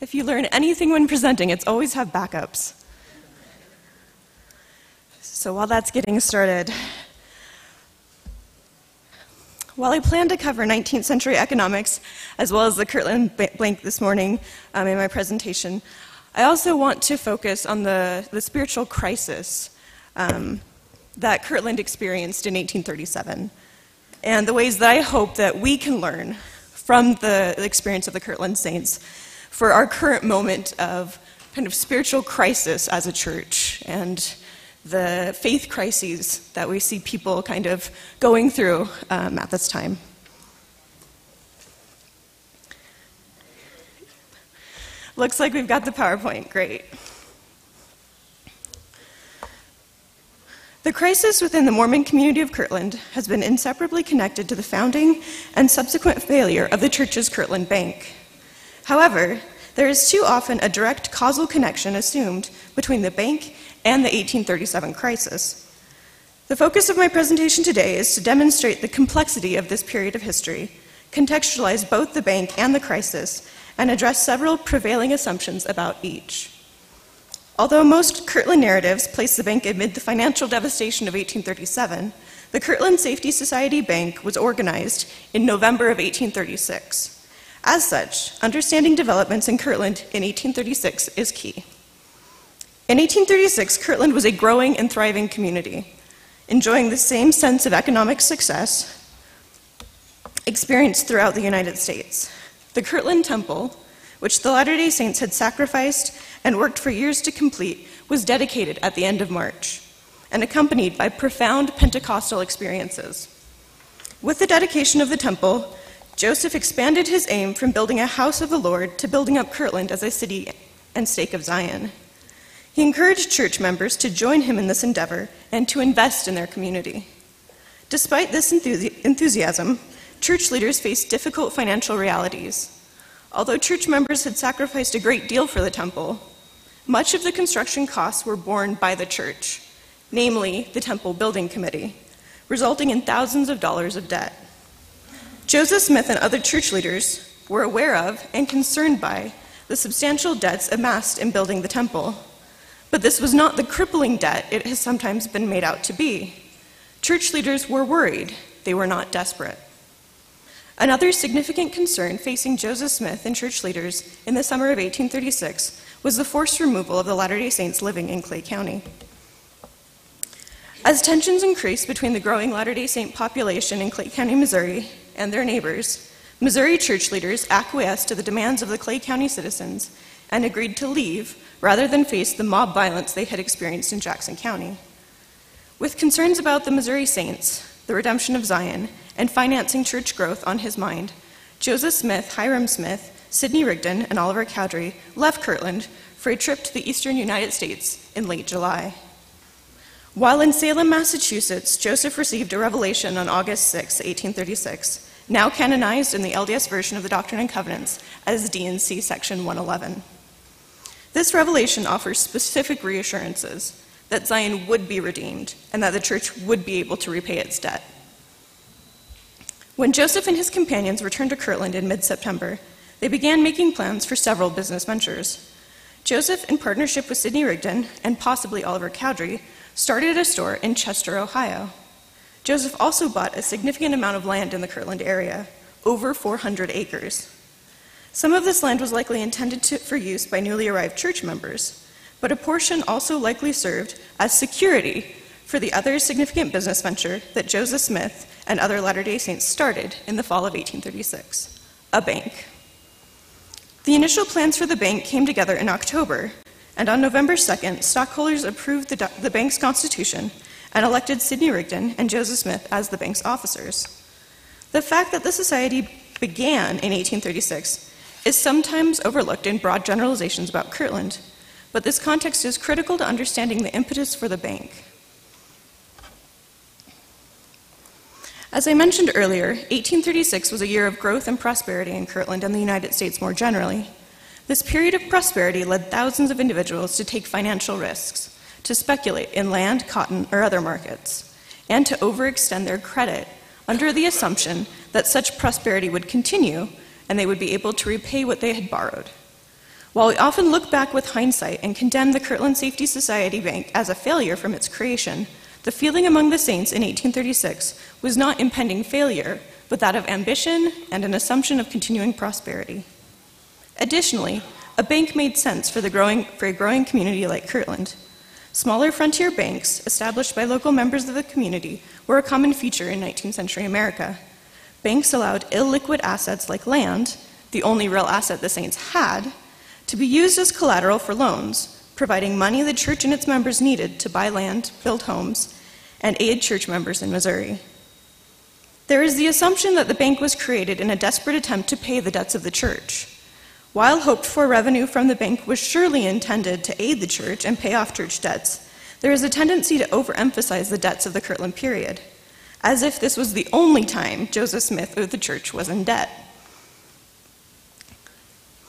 If you learn anything when presenting, it's always have backups. So while that's getting started, while I plan to cover 19th century economics as well as the Kirtland bank this morning um, in my presentation, I also want to focus on the, the spiritual crisis um, that Kirtland experienced in 1837 and the ways that I hope that we can learn from the experience of the Kirtland saints for our current moment of kind of spiritual crisis as a church and the faith crises that we see people kind of going through um, at this time. Looks like we've got the PowerPoint. Great. The crisis within the Mormon community of Kirtland has been inseparably connected to the founding and subsequent failure of the church's Kirtland Bank. However, there is too often a direct causal connection assumed between the bank and the 1837 crisis. The focus of my presentation today is to demonstrate the complexity of this period of history, contextualize both the bank and the crisis, and address several prevailing assumptions about each. Although most Kirtland narratives place the bank amid the financial devastation of 1837, the Kirtland Safety Society Bank was organized in November of 1836. As such, understanding developments in Kirtland in 1836 is key. In 1836, Kirtland was a growing and thriving community, enjoying the same sense of economic success experienced throughout the United States. The Kirtland Temple, which the Latter day Saints had sacrificed and worked for years to complete, was dedicated at the end of March and accompanied by profound Pentecostal experiences. With the dedication of the temple, Joseph expanded his aim from building a house of the Lord to building up Kirtland as a city and stake of Zion. He encouraged church members to join him in this endeavor and to invest in their community. Despite this enthusiasm, church leaders faced difficult financial realities. Although church members had sacrificed a great deal for the temple, much of the construction costs were borne by the church, namely the Temple Building Committee, resulting in thousands of dollars of debt. Joseph Smith and other church leaders were aware of and concerned by the substantial debts amassed in building the temple. But this was not the crippling debt it has sometimes been made out to be. Church leaders were worried, they were not desperate. Another significant concern facing Joseph Smith and church leaders in the summer of 1836 was the forced removal of the Latter day Saints living in Clay County. As tensions increased between the growing Latter day Saint population in Clay County, Missouri, and their neighbors, Missouri church leaders acquiesced to the demands of the Clay County citizens and agreed to leave rather than face the mob violence they had experienced in Jackson County. With concerns about the Missouri Saints, the redemption of Zion, and financing church growth on his mind, Joseph Smith, Hyrum Smith, Sidney Rigdon and Oliver Cowdery left Kirtland for a trip to the eastern United States in late July. While in Salem, Massachusetts, Joseph received a revelation on August 6, 1836, now canonized in the LDS version of the Doctrine and Covenants as D&C Section 111. This revelation offers specific reassurances that Zion would be redeemed and that the church would be able to repay its debt. When Joseph and his companions returned to Kirtland in mid September, they began making plans for several business ventures. Joseph, in partnership with Sidney Rigdon and possibly Oliver Cowdery, started a store in Chester, Ohio. Joseph also bought a significant amount of land in the Kirtland area, over 400 acres. Some of this land was likely intended to, for use by newly arrived church members, but a portion also likely served as security for the other significant business venture that Joseph Smith and other Latter day Saints started in the fall of 1836 a bank. The initial plans for the bank came together in October, and on November 2nd, stockholders approved the, the bank's constitution and elected Sidney Rigdon and Joseph Smith as the bank's officers. The fact that the society began in 1836 is sometimes overlooked in broad generalizations about Kirtland, but this context is critical to understanding the impetus for the bank. As I mentioned earlier, 1836 was a year of growth and prosperity in Kirtland and the United States more generally. This period of prosperity led thousands of individuals to take financial risks, to speculate in land, cotton, or other markets, and to overextend their credit under the assumption that such prosperity would continue and they would be able to repay what they had borrowed. While we often look back with hindsight and condemn the Kirtland Safety Society Bank as a failure from its creation, the feeling among the saints in 1836 was not impending failure, but that of ambition and an assumption of continuing prosperity. Additionally, a bank made sense for, growing, for a growing community like Kirtland. Smaller frontier banks, established by local members of the community, were a common feature in 19th century America. Banks allowed illiquid assets like land, the only real asset the saints had, to be used as collateral for loans, providing money the church and its members needed to buy land, build homes, and aid church members in Missouri. There is the assumption that the bank was created in a desperate attempt to pay the debts of the church. While hoped for revenue from the bank was surely intended to aid the church and pay off church debts, there is a tendency to overemphasize the debts of the Kirtland period, as if this was the only time Joseph Smith or the church was in debt.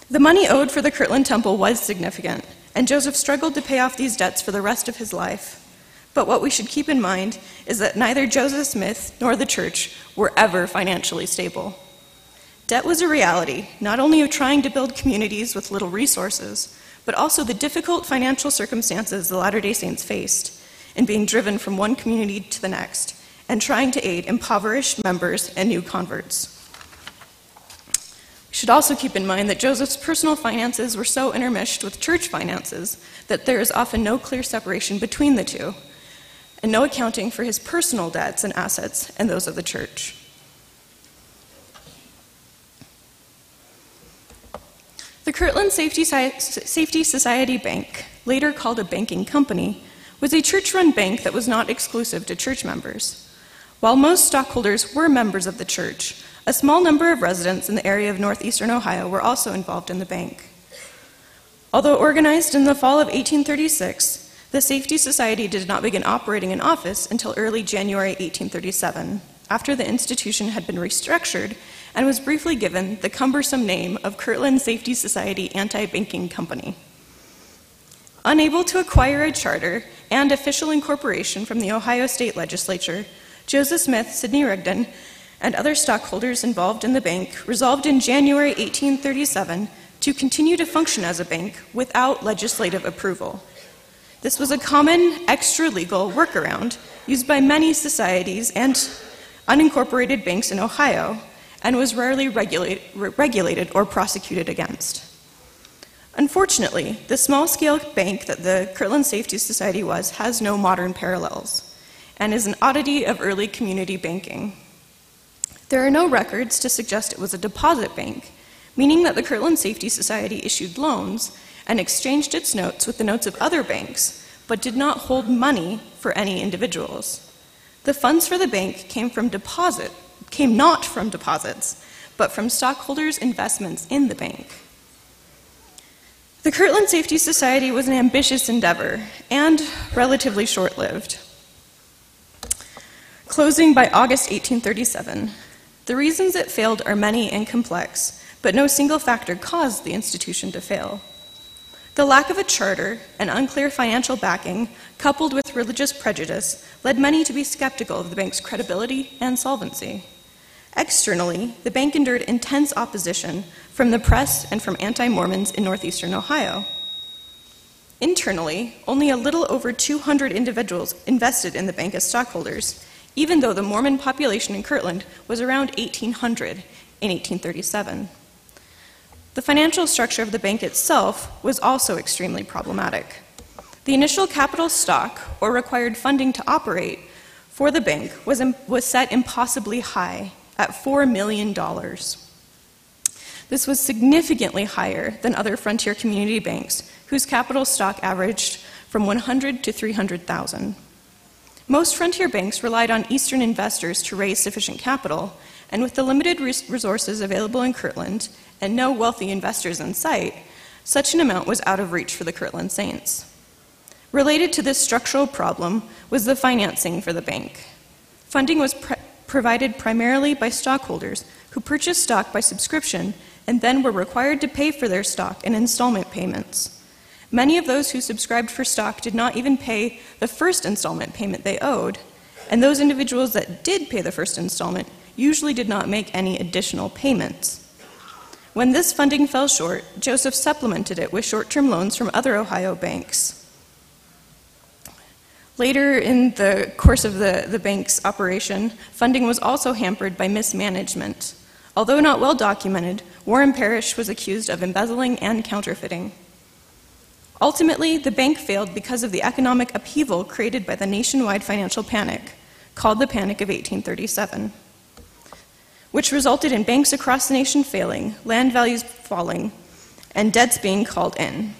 The money owed for the Kirtland Temple was significant, and Joseph struggled to pay off these debts for the rest of his life. But what we should keep in mind is that neither Joseph Smith nor the church were ever financially stable. Debt was a reality, not only of trying to build communities with little resources, but also the difficult financial circumstances the Latter day Saints faced in being driven from one community to the next and trying to aid impoverished members and new converts We should also keep in mind that Joseph's personal finances were so intermeshed with church finances that there is often no clear separation between the two, and no accounting for his personal debts and assets and those of the church. The Kirtland Safety, Safety Society Bank, later called a banking company, was a church run bank that was not exclusive to church members. While most stockholders were members of the church, a small number of residents in the area of northeastern Ohio were also involved in the bank. Although organized in the fall of 1836, the Safety Society did not begin operating in office until early January 1837, after the institution had been restructured and was briefly given the cumbersome name of Kirtland Safety Society Anti Banking Company. Unable to acquire a charter and official incorporation from the Ohio State Legislature, Joseph Smith, Sidney Rigdon, and other stockholders involved in the bank resolved in January 1837 to continue to function as a bank without legislative approval. This was a common extra legal workaround used by many societies and unincorporated banks in Ohio and was rarely regulate, regulated or prosecuted against. Unfortunately, the small scale bank that the Kirtland Safety Society was has no modern parallels and is an oddity of early community banking. There are no records to suggest it was a deposit bank, meaning that the Kirtland Safety Society issued loans and exchanged its notes with the notes of other banks, but did not hold money for any individuals. The funds for the bank came from deposit, came not from deposits, but from stockholders' investments in the bank. The Kirtland Safety Society was an ambitious endeavor and relatively short lived. Closing by August 1837, the reasons it failed are many and complex, but no single factor caused the institution to fail. The lack of a charter and unclear financial backing, coupled with religious prejudice, led many to be skeptical of the bank's credibility and solvency. Externally, the bank endured intense opposition from the press and from anti Mormons in northeastern Ohio. Internally, only a little over 200 individuals invested in the bank as stockholders, even though the Mormon population in Kirtland was around 1,800 in 1837. The financial structure of the bank itself was also extremely problematic. The initial capital stock, or required funding to operate, for the bank was, was set impossibly high at $4 million. This was significantly higher than other frontier community banks, whose capital stock averaged from 100 to 300,000. Most frontier banks relied on Eastern investors to raise sufficient capital, and with the limited resources available in Kirtland and no wealthy investors in sight, such an amount was out of reach for the Kirtland Saints. Related to this structural problem was the financing for the bank. Funding was pr- provided primarily by stockholders who purchased stock by subscription and then were required to pay for their stock in installment payments. Many of those who subscribed for stock did not even pay the first installment payment they owed, and those individuals that did pay the first installment usually did not make any additional payments. When this funding fell short, Joseph supplemented it with short term loans from other Ohio banks. Later in the course of the, the bank's operation, funding was also hampered by mismanagement. Although not well documented, Warren Parrish was accused of embezzling and counterfeiting. Ultimately, the bank failed because of the economic upheaval created by the nationwide financial panic, called the Panic of 1837, which resulted in banks across the nation failing, land values falling, and debts being called in.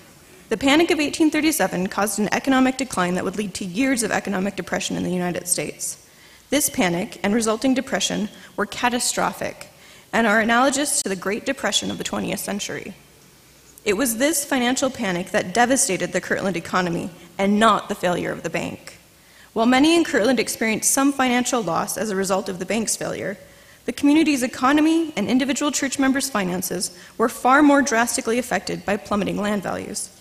The Panic of 1837 caused an economic decline that would lead to years of economic depression in the United States. This panic and resulting depression were catastrophic and are analogous to the Great Depression of the 20th century. It was this financial panic that devastated the Kirtland economy and not the failure of the bank. While many in Kirtland experienced some financial loss as a result of the bank's failure, the community's economy and individual church members' finances were far more drastically affected by plummeting land values.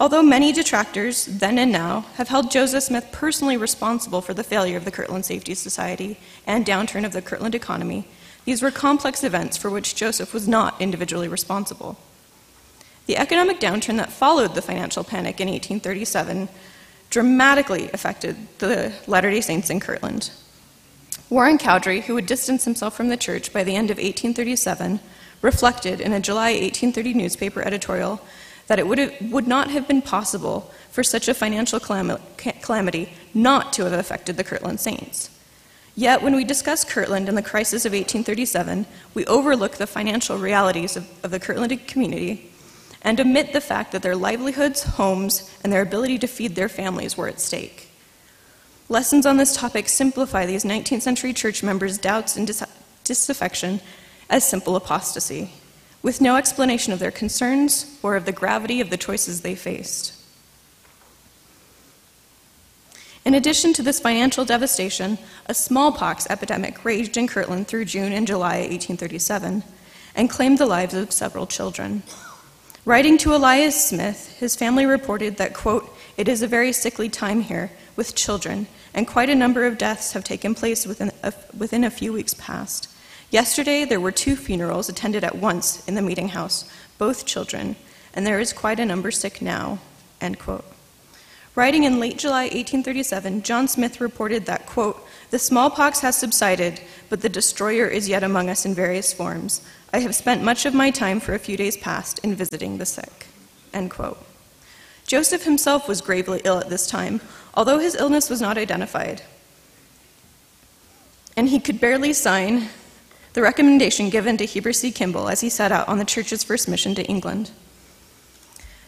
Although many detractors, then and now, have held Joseph Smith personally responsible for the failure of the Kirtland Safety Society and downturn of the Kirtland economy, these were complex events for which Joseph was not individually responsible. The economic downturn that followed the financial panic in 1837 dramatically affected the Latter day Saints in Kirtland. Warren Cowdery, who would distance himself from the church by the end of 1837, reflected in a July 1830 newspaper editorial that it would, have, would not have been possible for such a financial calamity not to have affected the Kirtland Saints. Yet, when we discuss Kirtland and the crisis of 1837, we overlook the financial realities of, of the Kirtland community and omit the fact that their livelihoods, homes, and their ability to feed their families were at stake. Lessons on this topic simplify these 19th century church members' doubts and dis- disaffection as simple apostasy with no explanation of their concerns or of the gravity of the choices they faced. In addition to this financial devastation, a smallpox epidemic raged in Kirtland through June and July 1837 and claimed the lives of several children. Writing to Elias Smith, his family reported that, quote, it is a very sickly time here with children, and quite a number of deaths have taken place within a, within a few weeks past. Yesterday, there were two funerals attended at once in the meeting house, both children, and there is quite a number sick now. End quote. Writing in late July 1837, John Smith reported that, quote, the smallpox has subsided, but the destroyer is yet among us in various forms. I have spent much of my time for a few days past in visiting the sick. End quote. Joseph himself was gravely ill at this time, although his illness was not identified. And he could barely sign the recommendation given to Heber C. Kimball as he set out on the church's first mission to England.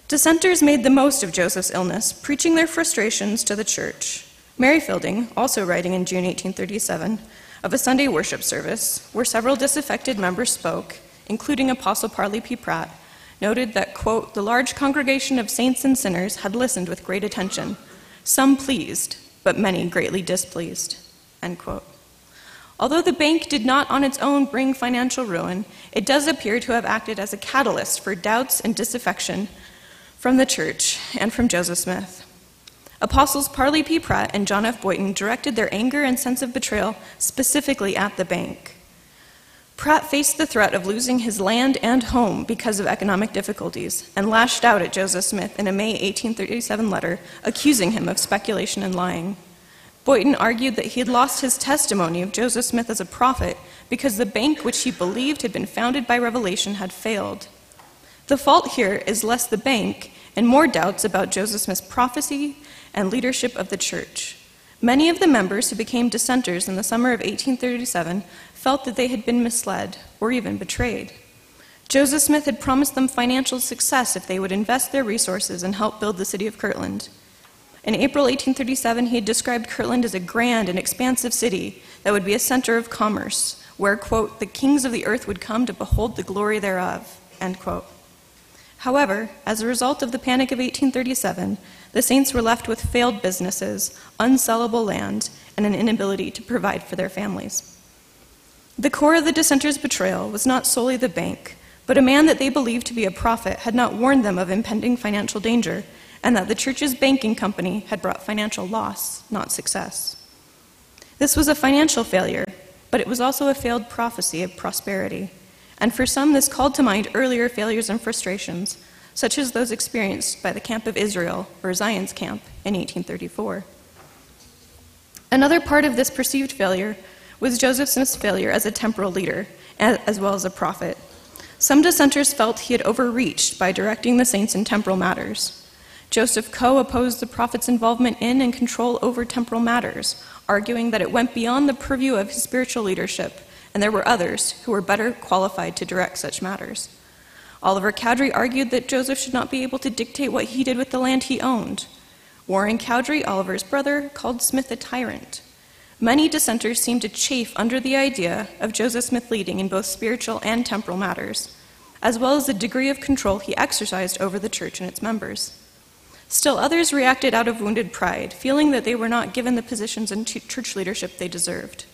Dissenters made the most of Joseph's illness, preaching their frustrations to the church. Mary Fielding, also writing in June 1837, of a Sunday worship service where several disaffected members spoke, including Apostle Parley P. Pratt, noted that, quote, the large congregation of saints and sinners had listened with great attention, some pleased, but many greatly displeased, end quote. Although the bank did not on its own bring financial ruin, it does appear to have acted as a catalyst for doubts and disaffection from the church and from Joseph Smith. Apostles Parley P. Pratt and John F. Boynton directed their anger and sense of betrayal specifically at the bank. Pratt faced the threat of losing his land and home because of economic difficulties and lashed out at Joseph Smith in a May 1837 letter accusing him of speculation and lying. Boynton argued that he had lost his testimony of Joseph Smith as a prophet because the bank which he believed had been founded by revelation had failed. The fault here is less the bank and more doubts about Joseph Smith's prophecy and leadership of the church. Many of the members who became dissenters in the summer of 1837 felt that they had been misled or even betrayed. Joseph Smith had promised them financial success if they would invest their resources and help build the city of Kirtland. In April 1837, he had described Kirtland as a grand and expansive city that would be a center of commerce, where, quote, the kings of the earth would come to behold the glory thereof, end quote. However, as a result of the Panic of 1837, the Saints were left with failed businesses, unsellable land, and an inability to provide for their families. The core of the dissenters' betrayal was not solely the bank, but a man that they believed to be a prophet had not warned them of impending financial danger and that the church's banking company had brought financial loss, not success. This was a financial failure, but it was also a failed prophecy of prosperity, and for some, this called to mind earlier failures and frustrations, such as those experienced by the Camp of Israel, or Zion's Camp, in 1834. Another part of this perceived failure was Joseph Smith's failure as a temporal leader, as well as a prophet. Some dissenters felt he had overreached by directing the saints in temporal matters. Joseph Coe opposed the prophet's involvement in and control over temporal matters, arguing that it went beyond the purview of his spiritual leadership, and there were others who were better qualified to direct such matters. Oliver Cowdery argued that Joseph should not be able to dictate what he did with the land he owned. Warren Cowdery, Oliver's brother, called Smith a tyrant. Many dissenters seemed to chafe under the idea of Joseph Smith leading in both spiritual and temporal matters, as well as the degree of control he exercised over the church and its members. Still, others reacted out of wounded pride, feeling that they were not given the positions in church leadership they deserved.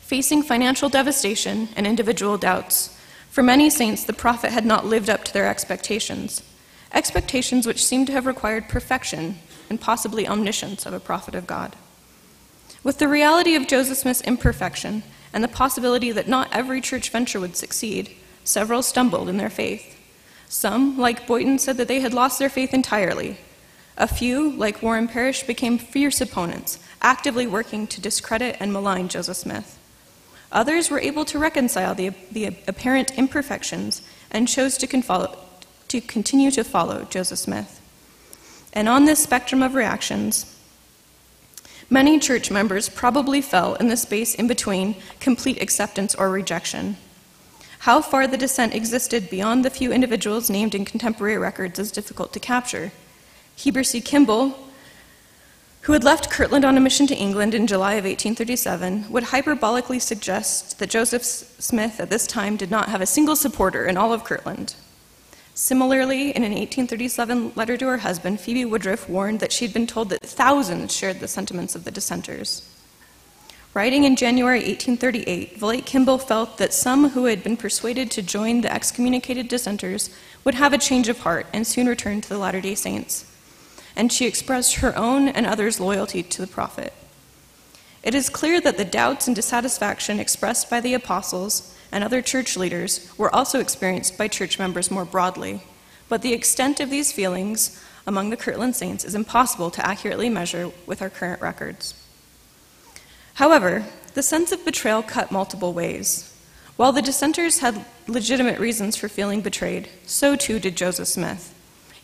Facing financial devastation and individual doubts, for many saints, the prophet had not lived up to their expectations, expectations which seemed to have required perfection and possibly omniscience of a prophet of God. With the reality of Joseph Smith's imperfection and the possibility that not every church venture would succeed, several stumbled in their faith. Some, like Boynton, said that they had lost their faith entirely. A few, like Warren Parrish, became fierce opponents, actively working to discredit and malign Joseph Smith. Others were able to reconcile the, the apparent imperfections and chose to, to continue to follow Joseph Smith. And on this spectrum of reactions, many church members probably fell in the space in between complete acceptance or rejection. How far the dissent existed beyond the few individuals named in contemporary records is difficult to capture. Heber C. Kimball, who had left Kirtland on a mission to England in July of 1837, would hyperbolically suggest that Joseph Smith at this time did not have a single supporter in all of Kirtland. Similarly, in an 1837 letter to her husband, Phoebe Woodruff warned that she had been told that thousands shared the sentiments of the dissenters. Writing in January 1838, Vilate Kimball felt that some who had been persuaded to join the excommunicated dissenters would have a change of heart and soon return to the Latter day Saints. And she expressed her own and others' loyalty to the prophet. It is clear that the doubts and dissatisfaction expressed by the apostles and other church leaders were also experienced by church members more broadly, but the extent of these feelings among the Kirtland Saints is impossible to accurately measure with our current records. However, the sense of betrayal cut multiple ways. While the dissenters had legitimate reasons for feeling betrayed, so too did Joseph Smith.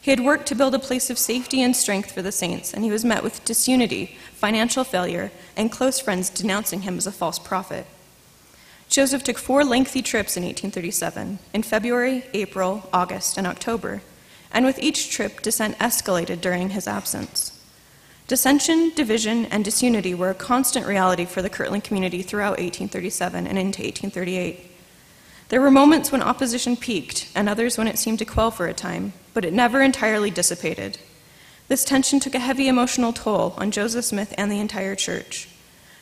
He had worked to build a place of safety and strength for the saints, and he was met with disunity, financial failure, and close friends denouncing him as a false prophet. Joseph took four lengthy trips in 1837 in February, April, August, and October, and with each trip, dissent escalated during his absence. Dissension, division, and disunity were a constant reality for the Kirtland community throughout 1837 and into 1838. There were moments when opposition peaked and others when it seemed to quell for a time, but it never entirely dissipated. This tension took a heavy emotional toll on Joseph Smith and the entire church.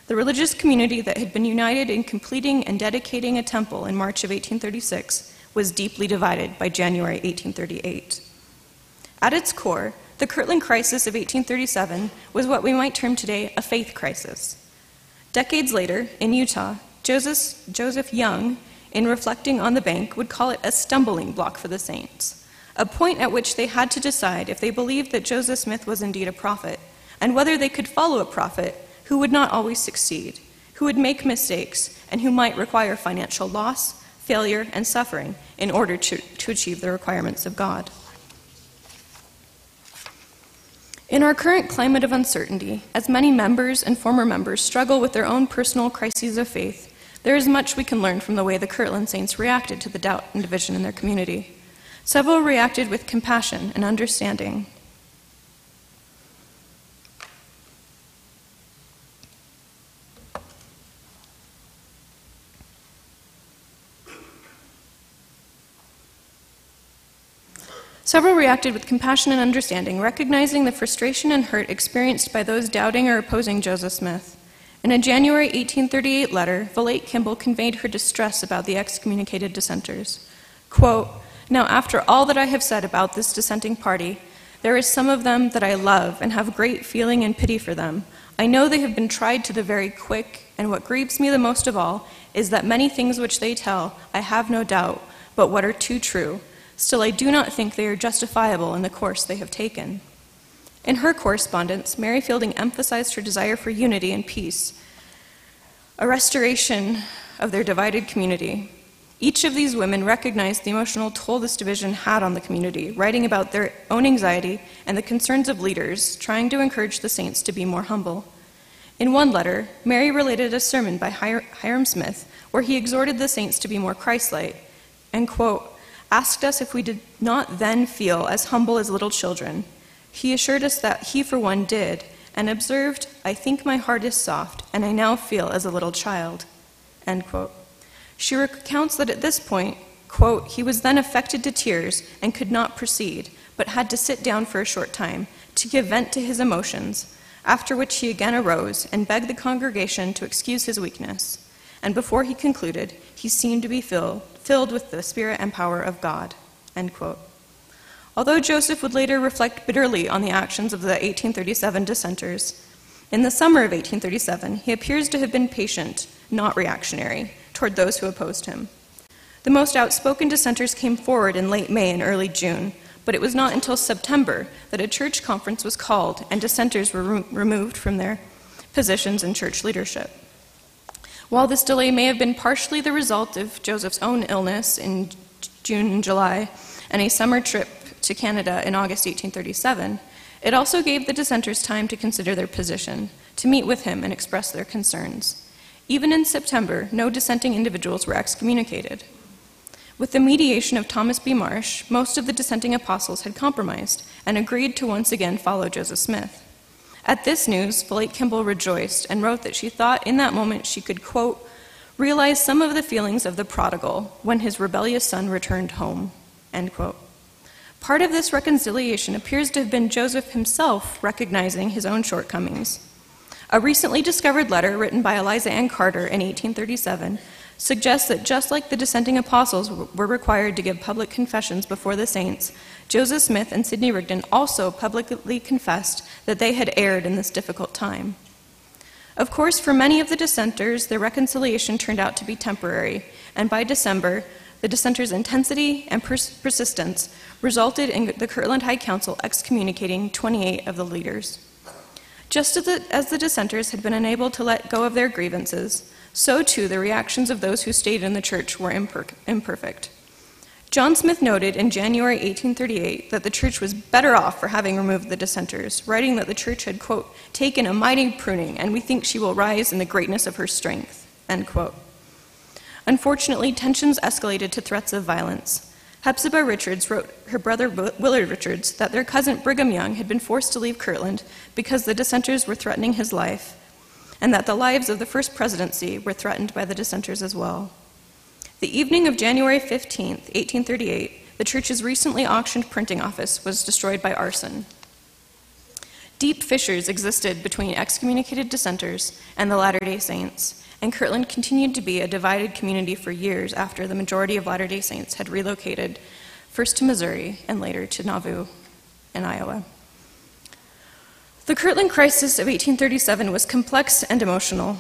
The religious community that had been united in completing and dedicating a temple in March of 1836 was deeply divided by January 1838. At its core, the Kirtland crisis of 1837 was what we might term today a faith crisis. Decades later, in Utah, Joseph, Joseph Young, in reflecting on the bank, would call it a stumbling block for the saints, a point at which they had to decide if they believed that Joseph Smith was indeed a prophet, and whether they could follow a prophet who would not always succeed, who would make mistakes, and who might require financial loss, failure, and suffering in order to, to achieve the requirements of God. In our current climate of uncertainty, as many members and former members struggle with their own personal crises of faith, there is much we can learn from the way the Kirtland Saints reacted to the doubt and division in their community. Several reacted with compassion and understanding, Several reacted with compassion and understanding, recognizing the frustration and hurt experienced by those doubting or opposing Joseph Smith. In a January 1838 letter, Vilate Kimball conveyed her distress about the excommunicated dissenters. Quote, Now, after all that I have said about this dissenting party, there is some of them that I love and have great feeling and pity for them. I know they have been tried to the very quick, and what grieves me the most of all is that many things which they tell, I have no doubt, but what are too true. Still, I do not think they are justifiable in the course they have taken. In her correspondence, Mary Fielding emphasized her desire for unity and peace, a restoration of their divided community. Each of these women recognized the emotional toll this division had on the community, writing about their own anxiety and the concerns of leaders, trying to encourage the saints to be more humble. In one letter, Mary related a sermon by Hyrum Smith where he exhorted the saints to be more Christ-like and, quote, asked us if we did not then feel as humble as little children. He assured us that he, for one, did, and observed, I think my heart is soft, and I now feel as a little child. End quote. She recounts that at this point, quote, he was then affected to tears and could not proceed, but had to sit down for a short time to give vent to his emotions, after which he again arose and begged the congregation to excuse his weakness. And before he concluded, he seemed to be filled, filled with the Spirit and power of God. Although Joseph would later reflect bitterly on the actions of the 1837 dissenters, in the summer of 1837, he appears to have been patient, not reactionary, toward those who opposed him. The most outspoken dissenters came forward in late May and early June, but it was not until September that a church conference was called and dissenters were re- removed from their positions in church leadership. While this delay may have been partially the result of Joseph's own illness in June and July and a summer trip to Canada in August 1837, it also gave the dissenters time to consider their position, to meet with him and express their concerns. Even in September, no dissenting individuals were excommunicated. With the mediation of Thomas B. Marsh, most of the dissenting apostles had compromised and agreed to once again follow Joseph Smith. At this news, Vilate Kimball rejoiced and wrote that she thought in that moment she could, quote, realize some of the feelings of the prodigal when his rebellious son returned home, end quote. Part of this reconciliation appears to have been Joseph himself recognizing his own shortcomings a recently discovered letter written by Eliza Ann Carter in 1837 suggests that just like the dissenting apostles were required to give public confessions before the saints, Joseph Smith and Sidney Rigdon also publicly confessed that they had erred in this difficult time. Of course, for many of the dissenters, the reconciliation turned out to be temporary, and by December, the dissenters' intensity and pers- persistence resulted in the Kirtland High Council excommunicating 28 of the leaders. Just as the, as the dissenters had been unable to let go of their grievances, so too the reactions of those who stayed in the church were imper- imperfect. John Smith noted in January 1838 that the church was better off for having removed the dissenters, writing that the church had, quote, taken a mighty pruning, and we think she will rise in the greatness of her strength, end quote. Unfortunately, tensions escalated to threats of violence. Hepzibah Richards wrote her brother Willard Richards that their cousin Brigham Young had been forced to leave Kirtland because the dissenters were threatening his life, and that the lives of the first presidency were threatened by the dissenters as well. The evening of January 15, 1838, the church's recently auctioned printing office was destroyed by arson. Deep fissures existed between excommunicated dissenters and the Latter day Saints, and Kirtland continued to be a divided community for years after the majority of Latter day Saints had relocated first to Missouri and later to Nauvoo in Iowa. The Kirtland crisis of 1837 was complex and emotional.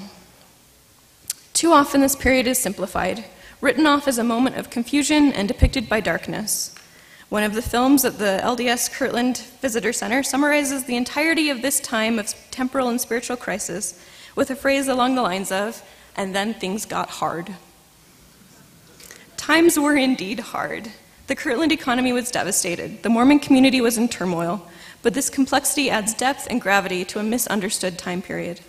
Too often, this period is simplified, written off as a moment of confusion and depicted by darkness. One of the films at the LDS Kirtland Visitor Center summarizes the entirety of this time of temporal and spiritual crisis with a phrase along the lines of, and then things got hard. Times were indeed hard. The Kirtland economy was devastated, the Mormon community was in turmoil, but this complexity adds depth and gravity to a misunderstood time period.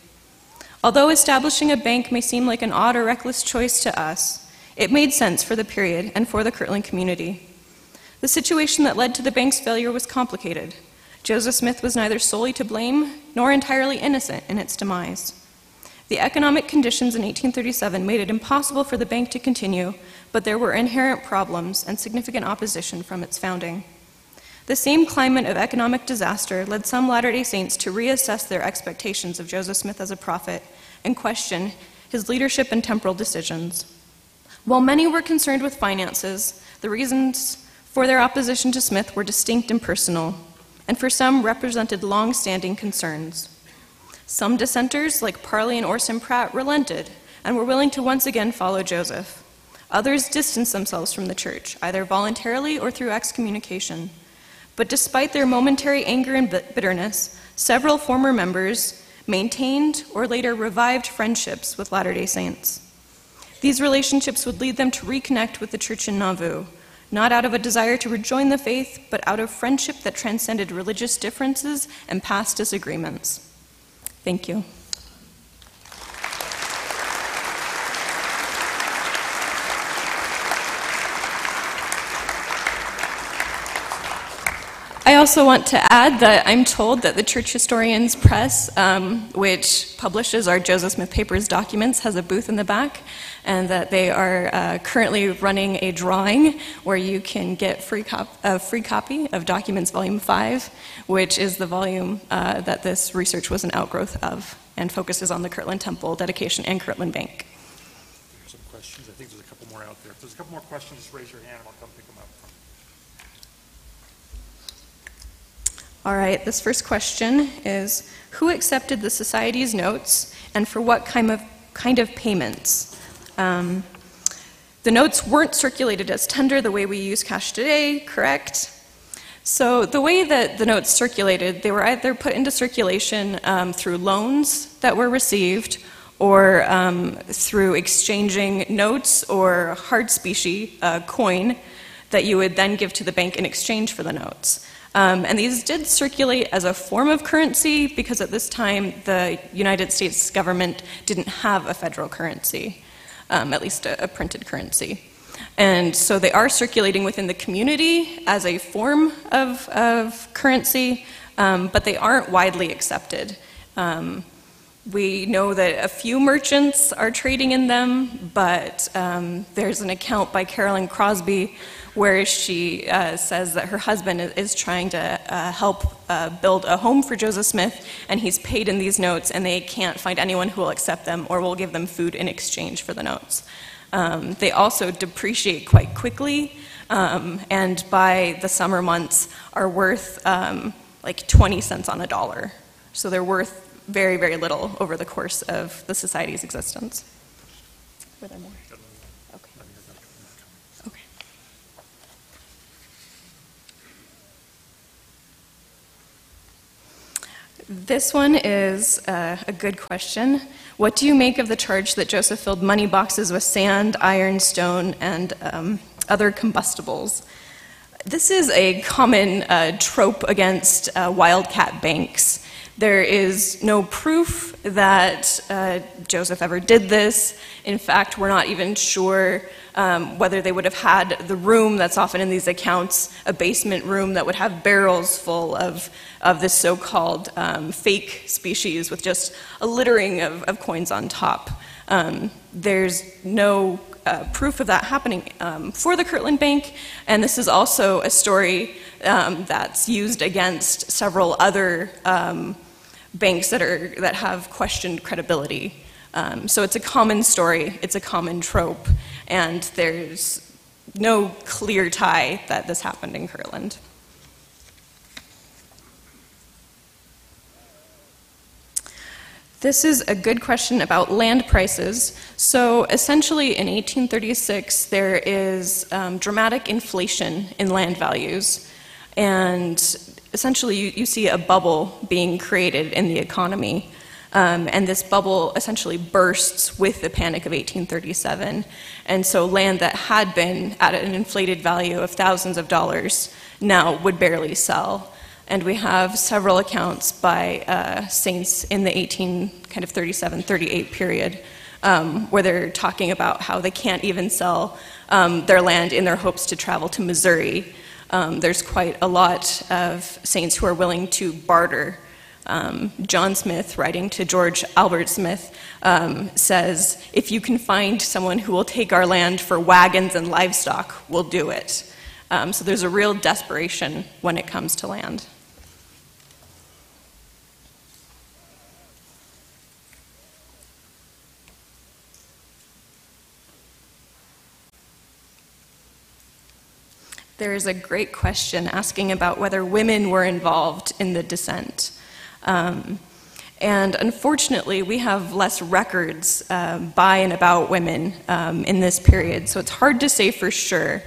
Although establishing a bank may seem like an odd or reckless choice to us, it made sense for the period and for the Kirtland community. The situation that led to the bank's failure was complicated. Joseph Smith was neither solely to blame nor entirely innocent in its demise. The economic conditions in 1837 made it impossible for the bank to continue, but there were inherent problems and significant opposition from its founding. The same climate of economic disaster led some Latter day Saints to reassess their expectations of Joseph Smith as a prophet and question his leadership and temporal decisions. While many were concerned with finances, the reasons for their opposition to Smith were distinct and personal, and for some represented long standing concerns. Some dissenters, like Parley and Orson Pratt, relented and were willing to once again follow Joseph. Others distanced themselves from the church, either voluntarily or through excommunication. But despite their momentary anger and bitterness, several former members maintained or later revived friendships with Latter day Saints. These relationships would lead them to reconnect with the church in Nauvoo, not out of a desire to rejoin the faith, but out of friendship that transcended religious differences and past disagreements. Thank you. Also want to add that I'm told that the Church Historians Press, um, which publishes our Joseph Smith Papers documents, has a booth in the back, and that they are uh, currently running a drawing where you can get free cop- a free copy of Documents Volume 5, which is the volume uh, that this research was an outgrowth of and focuses on the Kirtland Temple dedication and Kirtland Bank. There's Some questions. I think there's a couple more out there. If there's a couple more questions, just raise your hand and I'll come pick them up. All right, this first question is Who accepted the Society's notes and for what kind of, kind of payments? Um, the notes weren't circulated as tender the way we use cash today, correct? So, the way that the notes circulated, they were either put into circulation um, through loans that were received or um, through exchanging notes or hard specie uh, coin that you would then give to the bank in exchange for the notes. Um, and these did circulate as a form of currency because at this time the United States government didn't have a federal currency, um, at least a, a, printed currency. And so they are circulating within the community as a form of, of currency, um, but they aren't widely accepted. Um, we know that a few merchants are trading in them, but um, there's an account by Carolyn Crosby where she uh, says that her husband is trying to uh, help uh, build a home for Joseph Smith, and he's paid in these notes, and they can't find anyone who will accept them or will give them food in exchange for the notes. Um, they also depreciate quite quickly, um, and by the summer months are worth um, like 20 cents on a dollar. So they're worth very, very little over the course of the society's existence. Were there more? This one is uh, a good question. What do you make of the charge that Joseph filled money boxes with sand, iron, stone, and um, other combustibles? This is a common uh, trope against uh, wildcat banks. There is no proof that uh, Joseph ever did this. In fact, we're not even sure um, whether they would have had the room that's often in these accounts, a basement room that would have barrels full of, of this so called um, fake species with just a littering of, of coins on top. Um, there's no uh, proof of that happening um, for the Kirtland Bank, and this is also a story um, that's used against several other um, banks that, are, that have questioned credibility. Um, so it's a common story, it's a common trope, and there's no clear tie that this happened in Kirtland. This is a good question about land prices. So, essentially, in 1836, there is um, dramatic inflation in land values. And essentially, you, you see a bubble being created in the economy. Um, and this bubble essentially bursts with the Panic of 1837. And so land that had been at an inflated value of thousands of dollars now would barely sell. And we have several accounts by uh, saints in the 18 kind of 37, 38 period um, where they're talking about how they can't even sell um, their land in their hopes to travel to Missouri. Um, there's quite a lot of saints who are willing to barter um, John Smith, writing to George Albert Smith, um, says, If you can find someone who will take our land for wagons and livestock, we'll do it. Um, so there's a real desperation when it comes to land. There is a great question asking about whether women were involved in the dissent. Um, And unfortunately, we have less records um, by and about women um, in this period, so it's hard to say for sure.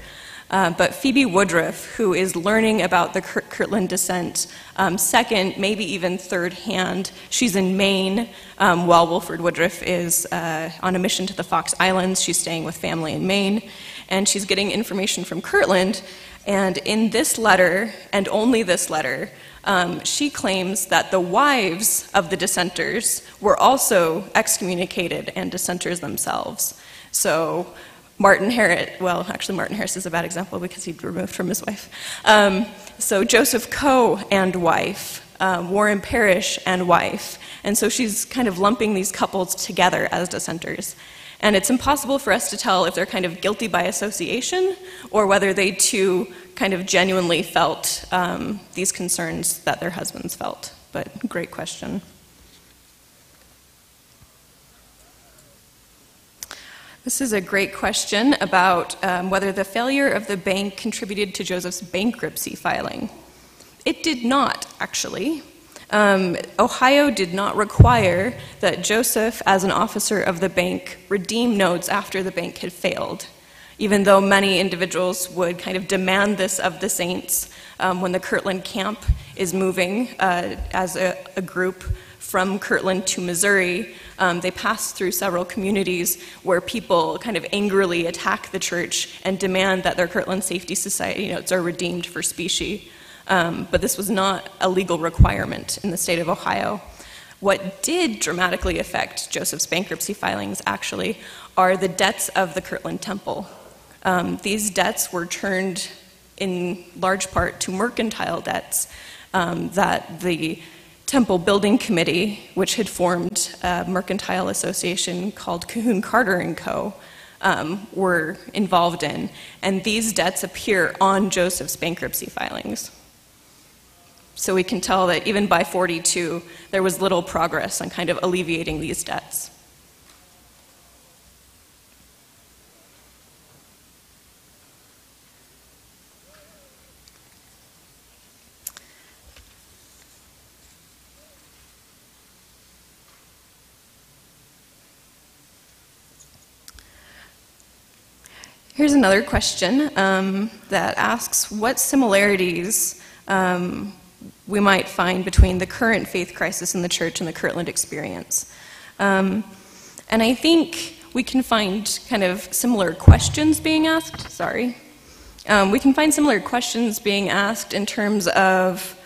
Uh, but Phoebe Woodruff, who is learning about the Kir- Kirtland dissent um, second, maybe even third hand, she's in Maine um, while Wilford Woodruff is uh, on a mission to the Fox Islands. She's staying with family in Maine, and she's getting information from Kirtland. And in this letter, and only this letter, um, she claims that the wives of the dissenters were also excommunicated and dissenters themselves. So Martin Harris, well, actually, Martin Harris is a bad example because he'd removed from his wife. Um, so Joseph Coe and wife, um, Warren Parrish and wife. And so she's kind of lumping these couples together as dissenters. And it's impossible for us to tell if they're kind of guilty by association or whether they too kind of genuinely felt um, these concerns that their husbands felt. But great question. This is a great question about um, whether the failure of the bank contributed to Joseph's bankruptcy filing. It did not, actually. Um, Ohio did not require that Joseph, as an officer of the bank, redeem notes after the bank had failed, even though many individuals would kind of demand this of the saints um, when the Kirtland camp is moving uh, as a, a group from Kirtland to Missouri, um, they pass through several communities where people kind of angrily attack the church and demand that their Kirtland Safety Society notes are redeemed for specie. Um, but this was not a legal requirement in the state of Ohio. What did dramatically affect Joseph's bankruptcy filings, actually, are the debts of the Kirtland Temple. Um, these debts were turned in large part to mercantile debts um, that the Temple Building Committee, which had formed a mercantile association called Cahoon Carter and Co., um, were involved in. And these debts appear on Joseph's bankruptcy filings. So we can tell that even by 42, there was little progress on kind of alleviating these debts. Here's another question um, that asks what similarities um, we might find between the current faith crisis in the church and the Kirtland experience. Um, and I think we can find kind of similar questions being asked. Sorry. Um, we can find similar questions being asked in terms of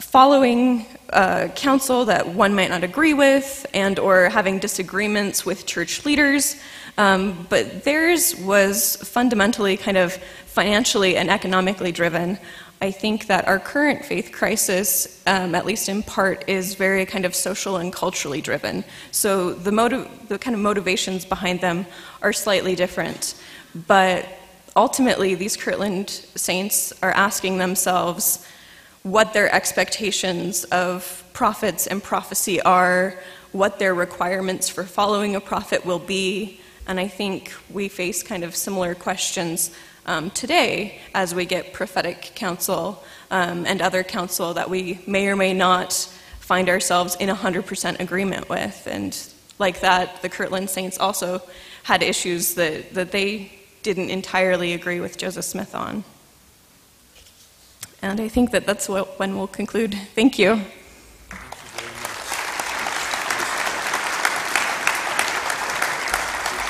following uh, counsel that one might not agree with and or having disagreements with church leaders um, but theirs was fundamentally kind of financially and economically driven I think that our current faith crisis, um, at least in part, is very kind of social and culturally driven. So the, motiv- the kind of motivations behind them are slightly different. But ultimately, these Kirtland saints are asking themselves what their expectations of prophets and prophecy are, what their requirements for following a prophet will be. And I think we face kind of similar questions um, today as we get prophetic counsel um, and other counsel that we may or may not find ourselves in 100% agreement with. And like that, the Kirtland Saints also had issues that, that they didn't entirely agree with Joseph Smith on. And I think that that's what, when we'll conclude. Thank you.